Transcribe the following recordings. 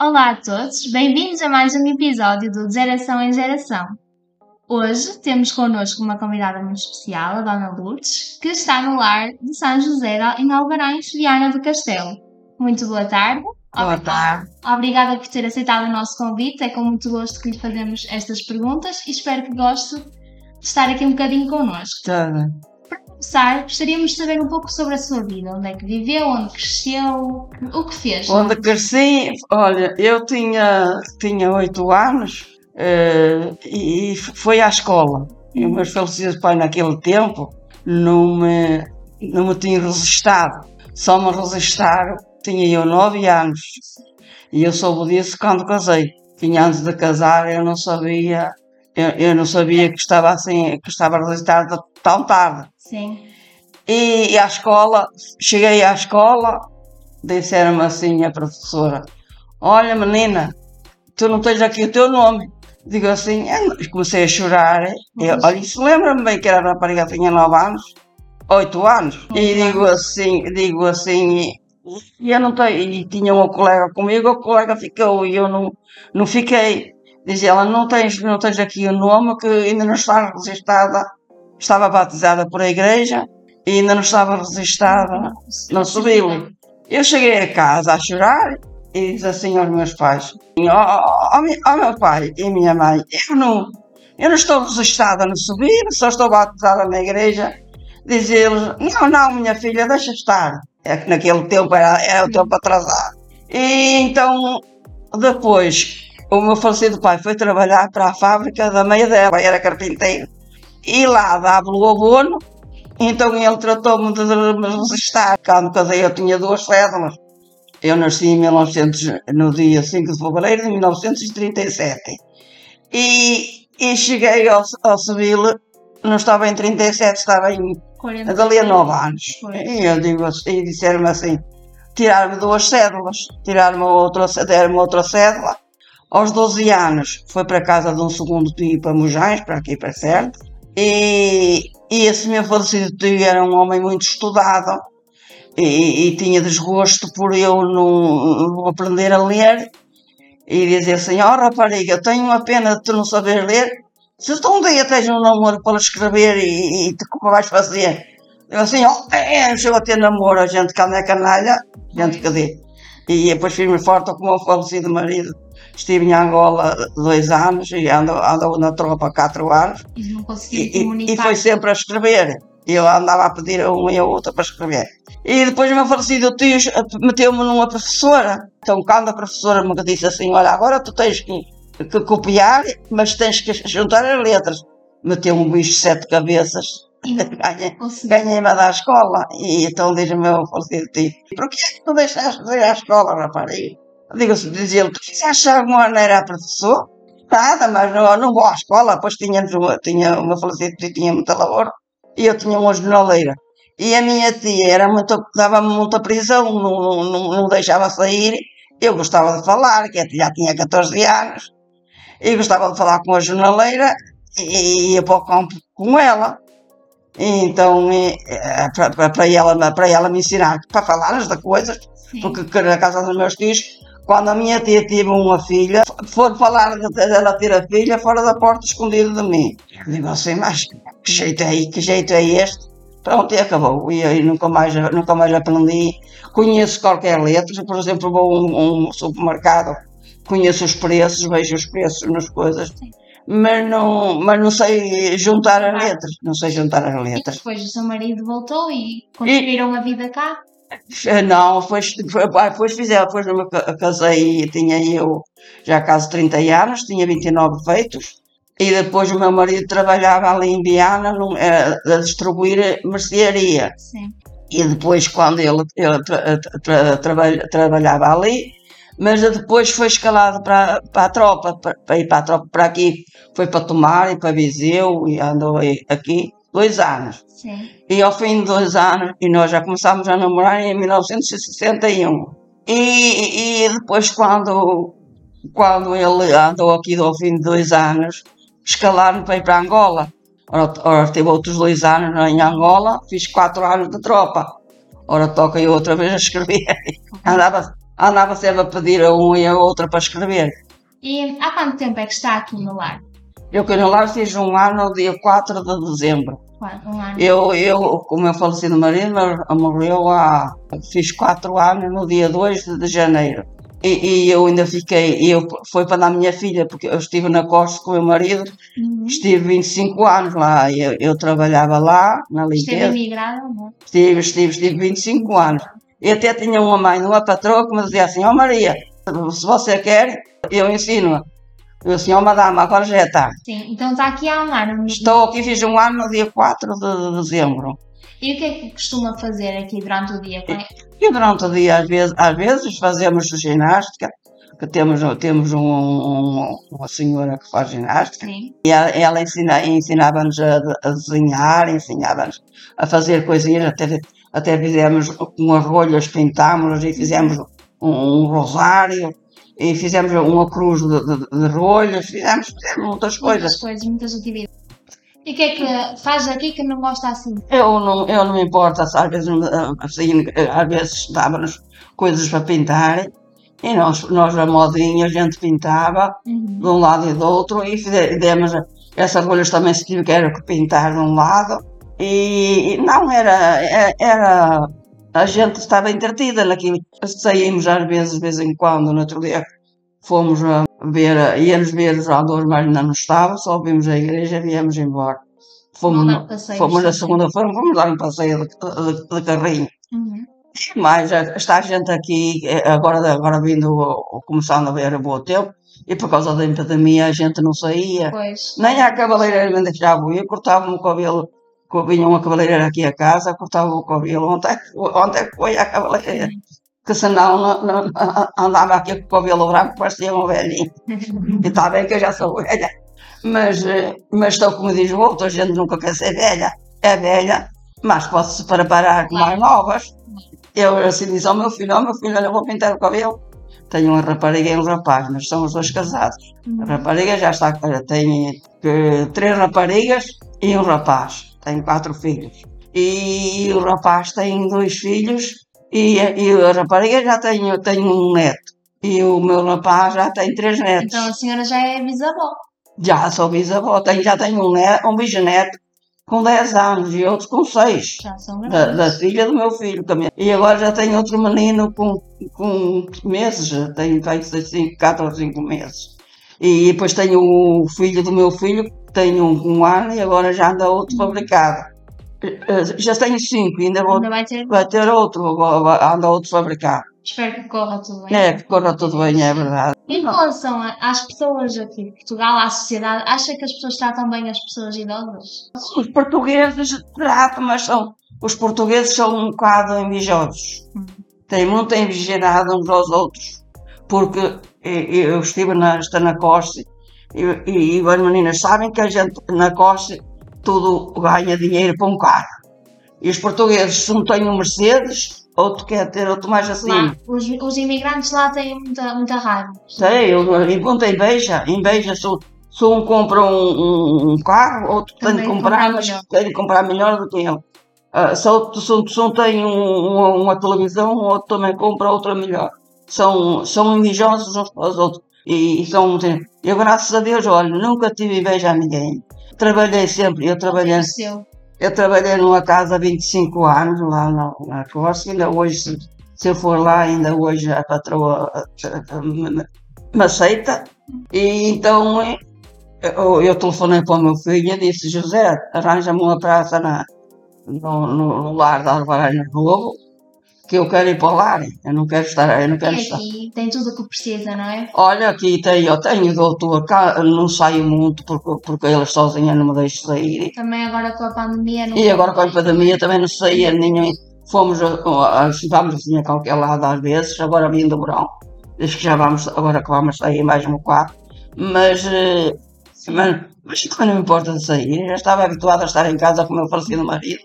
Olá a todos, bem-vindos a mais um episódio do De Geração em Geração. Hoje temos connosco uma convidada muito especial, a Dona Lourdes, que está no lar de São José em Alvarães, Viana do Castelo. Muito boa tarde. Boa tarde. Obrigada por ter aceitado o nosso convite, é com muito gosto que lhe fazemos estas perguntas e espero que goste de estar aqui um bocadinho connosco. Tudo. Começar, gostaríamos de saber um pouco sobre a sua vida, onde é que viveu, onde cresceu, o que fez. Onde cresci, olha, eu tinha, tinha 8 anos eh, e fui à escola. E os meus falecidos pais naquele tempo não me, não me tinham resistado. Só me resistaram, tinha eu 9 anos. E eu soube disso quando casei. Tinha antes de casar, eu não sabia, eu, eu não sabia que estava assim, que estava resistado tão tarde. Sim. E, e à escola, cheguei à escola, disseram-me assim a professora: Olha, menina, tu não tens aqui o teu nome. Digo assim, eu comecei a chorar. Eu, olha, isso lembra-me bem que era a rapariga tinha 9 anos, 8 anos. E digo assim, digo assim, e eu não tenho, e tinha uma colega comigo, a colega ficou e eu não, não fiquei. Dizia ela, não tens, não tens aqui o nome que ainda não está registada. Estava batizada por a igreja e ainda não estava registada no civil. Eu cheguei a casa a chorar e disse assim aos meus pais: oh, meu pai e minha mãe, eu não, eu não estou registrada no subir, só estou batizada na igreja. Diz eles: Não, não, minha filha, deixa estar. É que naquele tempo era, era o tempo atrasado. E então, depois, o meu falecido pai foi trabalhar para a fábrica da meia dela, era carpinteiro. E lá dava o abono, então ele tratou-me de me registrar. Quando casei eu tinha duas cédulas. Eu nasci em 1900, no dia 5 de fevereiro de 1937. E, e cheguei ao, ao civil, não estava em 37, estava em 40. dali a 9 anos. Pois. E eu digo assim, disseram-me assim, tiraram-me duas cédulas, tiraram-me outra, deram-me outra cédula. Aos 12 anos foi para casa de um segundo tio para Mojães, para aqui para certo. E, e esse meu falecido tio era um homem muito estudado e, e tinha desgosto por eu não, não aprender a ler e dizer assim, ó rapariga, eu tenho uma pena de tu não saber ler, se tu um dia tens um namoro para escrever e, e como vais fazer? Eu assim, ó, é, chegou a ter namoro, a gente que anda é canalha, gente que dê. E depois fiz-me forte com o meu falecido marido. Estive em Angola dois anos e ando, ando na tropa há quatro anos. E não E, consegui e- e comunicar. foi sempre a escrever. Eu andava a pedir a uma e a outra para escrever. E depois o meu falecido tio meteu-me numa professora. Então, quando a professora me disse assim: Olha, agora tu tens que, que copiar, mas tens que juntar as letras. Meteu um bicho de sete cabeças. Ganhei-me a dar escola. E então diz o meu falecido tio: Por que é que não deixaste de ir à escola, rapariga? Assim, dizia ele: Tu fizeste alguma maneira a professor? Nada, mas não, não vou à escola. Depois tínhamos uma, tinha uma falecido tio, tinha muita labor e eu tinha uma jornaleira. E a minha tia era muito, dava-me muita prisão, não, não, não, deixava sair. Eu gostava de falar, que já tinha 14 anos, e gostava de falar com a jornaleira e ia para o campo com ela. E então, e, eh, para, para, ela, para ela me ensinar, para falar as de coisas, Sim. porque que na casa dos meus tios, quando a minha tia teve uma filha, for falar de- dela ter a filha fora da porta, escondido de mim. Eu digo assim, mas que jeito é, que jeito é este? Pronto, e acabou. E aí nunca mais, nunca mais aprendi. Conheço qualquer letra, por exemplo, vou a um, um supermercado, conheço os preços, vejo os preços nas coisas, mas não, mas não sei juntar as letras. Não sei juntar as E letras. depois o seu marido voltou e construíram a vida cá. Eh, Não, depois, depois fizeram, depois eu casei tinha eu já quase 30 anos, tinha 29 feitos, e depois o meu marido trabalhava ali em Viana num- eh, a distribuir mercearia. Sim. E depois, quando ele, ele tra- tra- trabalha- trabalhava ali, mas depois foi escalado para, para a tropa, para, para ir para a tropa para aqui, foi para Tomar e para Viseu e andou aqui dois anos. Sim. E ao fim de dois anos, e nós já começámos a namorar em 1961. E, e depois, quando, quando ele andou aqui ao fim de dois anos, escalaram para ir para Angola. Ora, ora, teve outros dois anos em Angola, fiz quatro anos de tropa. Ora, toca eu outra vez a escrever. Andava, andava sempre a pedir a um e a outra para escrever. E há quanto tempo é que está aqui no lar? Eu que no lar fiz um ano no dia 4 de dezembro. Um? Eu, eu como meu falecido marido morreu há. fiz 4 anos no dia 2 de janeiro. E, e eu ainda fiquei, eu foi para dar a minha filha, porque eu estive na Costa com o meu marido, Uhum. estive 25 anos lá, eu, eu trabalhava lá, na Esteve limpeza. emigrada, não é? Estive, estive, estive 25 anos. E até tinha uma mãe, uma patroa, que me dizia assim: Ó Maria, se você quer, eu ensino. Eu assim: Ó Madame, agora já é tarde. Sim, então está aqui há um ano. Estou aqui, fiz um ano no dia 4 de dezembro. E o que é que costuma fazer aqui durante o dia? E durante o dia, às vezes, às vezes fazemos ginástica, que temos, temos um- um- uma senhora que faz ginástica. Sim. E ela, ela ensina, ensinava-nos a, a desenhar, ensinava-nos a fazer coisinhas, até, até fizemos com as rolhas, pintámos e fizemos um, um rosário, e fizemos uma cruz de, de, de rolhas, fizemos, fizemos muitas coisas. Muitas coisas, muitas atividades. E o que é que faz aqui que não gosta assim? Eu não, eu não me importo, às vezes, assim, às vezes dava-nos coisas para pintar, e nós, nós a modinha, a gente pintava, Uhum. de um lado e do outro e fizemos essas rolhas também se tiver que pintar de um lado e, e não era, é- era a gente estava entretida naquilo saímos às vezes de vez em quando no outro dia fomos a ver íamos ver os aldores mas ainda não estava só vimos a igreja e viemos embora fomos, passeios, fomos na segunda-feira fomos dar um passeio de, de- de carrinho Uhum. mas está a gente aqui, eh, agora, agora vindo, começando a ver o bom tempo, e por causa da pandemia a gente não saía. Pois. Nem à cabeleireira me deixava ir, cortava-me o cabelo, vinha uma cabeleireira aqui a casa, cortava o cabelo, ontem, ontem foi à cabeleireira. Que senão não, não- andava aqui com o cabelo branco, parecia um velhinho. E está bem que eu já sou velha. Mas, eh, mas estou como diz o outro, a gente nunca quer ser velha. É velha, mas pode-se preparar com mais novas. Eu assim disse ao meu filho, ó meu filho, eu vou pintar o cabelo. Tenho uma rapariga e um rapaz, mas são os dois casados. A rapariga já está, tem eh, três raparigas e um rapaz. Tem quatro filhos. E o rapaz tem dois filhos e, e a rapariga já tem, tem um neto. E o meu rapaz já tem três netos. Então a senhora já é bisavó. Já sou bisavó, tenho, já tenho um, neto, um bisneto com 10 anos e outro com 6. Já são Da, da filha do meu filho também. E agora já tenho outro menino com, com meses, já feito 4 ou 5 meses. E depois tenho o filho do meu filho, que tem um, um ano e agora já anda outro fabricado. Eh, eh, Já tenho 5, ainda vou, Ainda vai ter. vai ter outro, anda outro fabricado. Espero que corra tudo bem. É, que corra tudo bem, é verdade. Em relação às pessoas aqui de Portugal, à sociedade, acha que as pessoas tratam bem as pessoas idosas? Os portugueses tratam, mas são, os portugueses são um bocado invejosos. Hum. Têm muita envigiada uns aos outros. Porque eu estive na, na Costa e, e, e as meninas sabem que a gente na Costa tudo ganha dinheiro para um carro. E os portugueses, se não têm um Mercedes, outro quer ter outro mais acima. Lá, os, os imigrantes lá têm muita, muita raiva. Sei, eu encontro inveja, inveja se, se um compra um, um- carro, outro tem de comprar, mas melhor. tem de comprar melhor do que ele. Ah, se, outro, se, um- se um tem um- uma, televisão, o outro também compra outra melhor. São, são invejosos uns para os outros. E, e são, eu, graças a Deus, olha, nunca tive inveja a ninguém. Trabalhei sempre, eu trabalhei seu. Eu trabalhei numa casa há 25 anos, lá na, na ainda hoje, se, eu for lá, ainda hoje a patroa me, aceita. E então eu, eu telefonei para o meu filho e disse, José, arranja-me uma praça na, no, no, no lar da Alvarez Novo, que eu quero ir para o lar, eu não quero estar, eu não quero E estar. aqui tem tudo o que precisa, não é? Olha, aqui tem, eu tenho doutor, cá não saio muito porque, porque eles sozinhos não me deixam sair. Também agora com a pandemia não E agora com a pandemia também não saía nenhum. Fomos, a- a- a- vamos assim a qualquer lado às vezes, agora vindo do verão. Diz que já vamos, agora que vamos sair mais um quatro. Mas, eh, mas, mas também não me importa de sair. Eu já estava habituado a estar em casa com o meu falecido marido.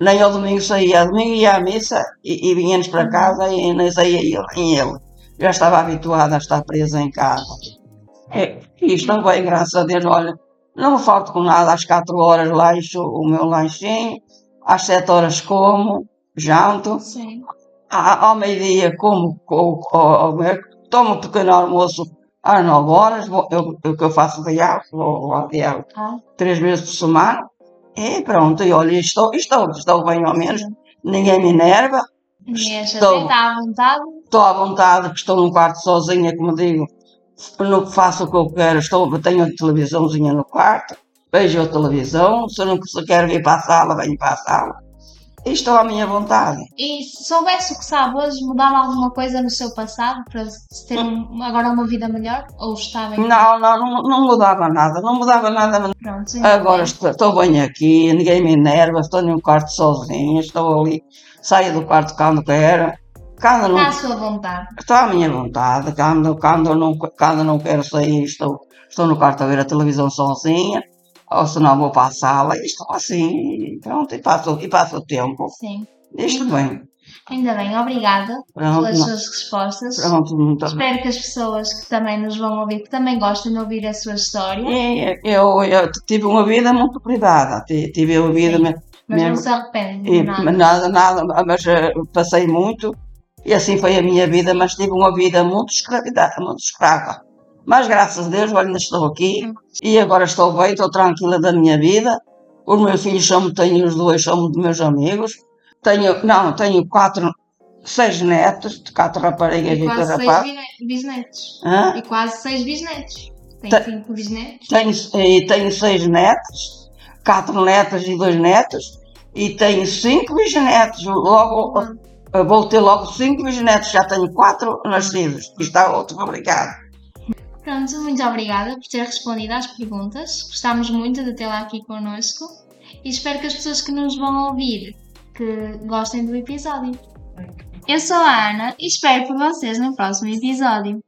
Nem ao domingo saía, ao domingo ia à missa e, e vinha-nos para casa e nem saía eu, nem ele. Já estava habituado a estar preso em casa. É, isto não vai, graças a Deus, olha, não me falto com nada, às 4 horas lancho o meu lanchinho, às 7 horas como, janto, Sim. à- ao meio-dia como, como, ao- ao- tomo um pequeno almoço às 9 horas, vou- eu, eu, que eu faço diálogo, vou ao Ah, três vezes por semana, e pronto, e olha, estou, estou, estou bem ao menos, ninguém me enerva, ninguém acha Estou. está à vontade. estou à vontade, que estou num quarto sozinha, como digo, que faço o que eu quero, estou, tenho a televisãozinha no quarto, vejo a televisão, se eu não se quero vir para a sala, venho para a sala, estou à minha vontade. E se soubesse o que sabe hoje, mudava alguma coisa no seu passado para ter um- agora uma vida melhor? Ou está bem? Não, não, não, não mudava nada, não mudava nada, Pronto, sim. agora estou, estou bem aqui, ninguém me enerva, estou num quarto sozinha, estou ali, saio do quarto quando quero, quando não, Está à sua vontade. estou à minha vontade, quando, quando, não, quando não quero sair, estou, estou no quarto a ver a televisão sozinha, ou se não vou para a sala, e estou assim, e pronto, e passo, e passo o tempo. Sim. Isto bem, Ainda bem, obrigada pronto, pelas não- suas respostas. pronto, muito Espero que as pessoas que também nos vão ouvir, que também gostem de ouvir a sua história, E eu, eu tive uma vida muito privada, ti- tive uma vida Sim. me- mas não se arrepende de nada. nada, nada, mas eh, passei muito e assim foi a minha vida, mas tive uma vida muito escravidada, muito escrava. Mas graças a Deus, ainda estou aqui e agora estou bem, estou tranquila da minha vida. Os meus filhos são, tenho os dois, são meus amigos. Tenho, não, tenho quatro, seis netos, quatro raparigas E e quase dois seis rapazes. bisne- bisnetos. Hã? E quase seis bisnetos. Tem Tá. cinco bisnetos. Tenho, e tenho seis netos, quatro netas e dois netos, e tenho cinco bisnetos. Logo, eu vou ter logo cinco bisnetos, já tenho quatro nascidos. E está outro fabricado. Pronto, muito obrigada por ter respondido às perguntas. Gostámos muito de tê-la aqui connosco e espero que as pessoas que nos vão ouvir que gostem do episódio. Eu sou a Ana e espero por vocês no próximo episódio.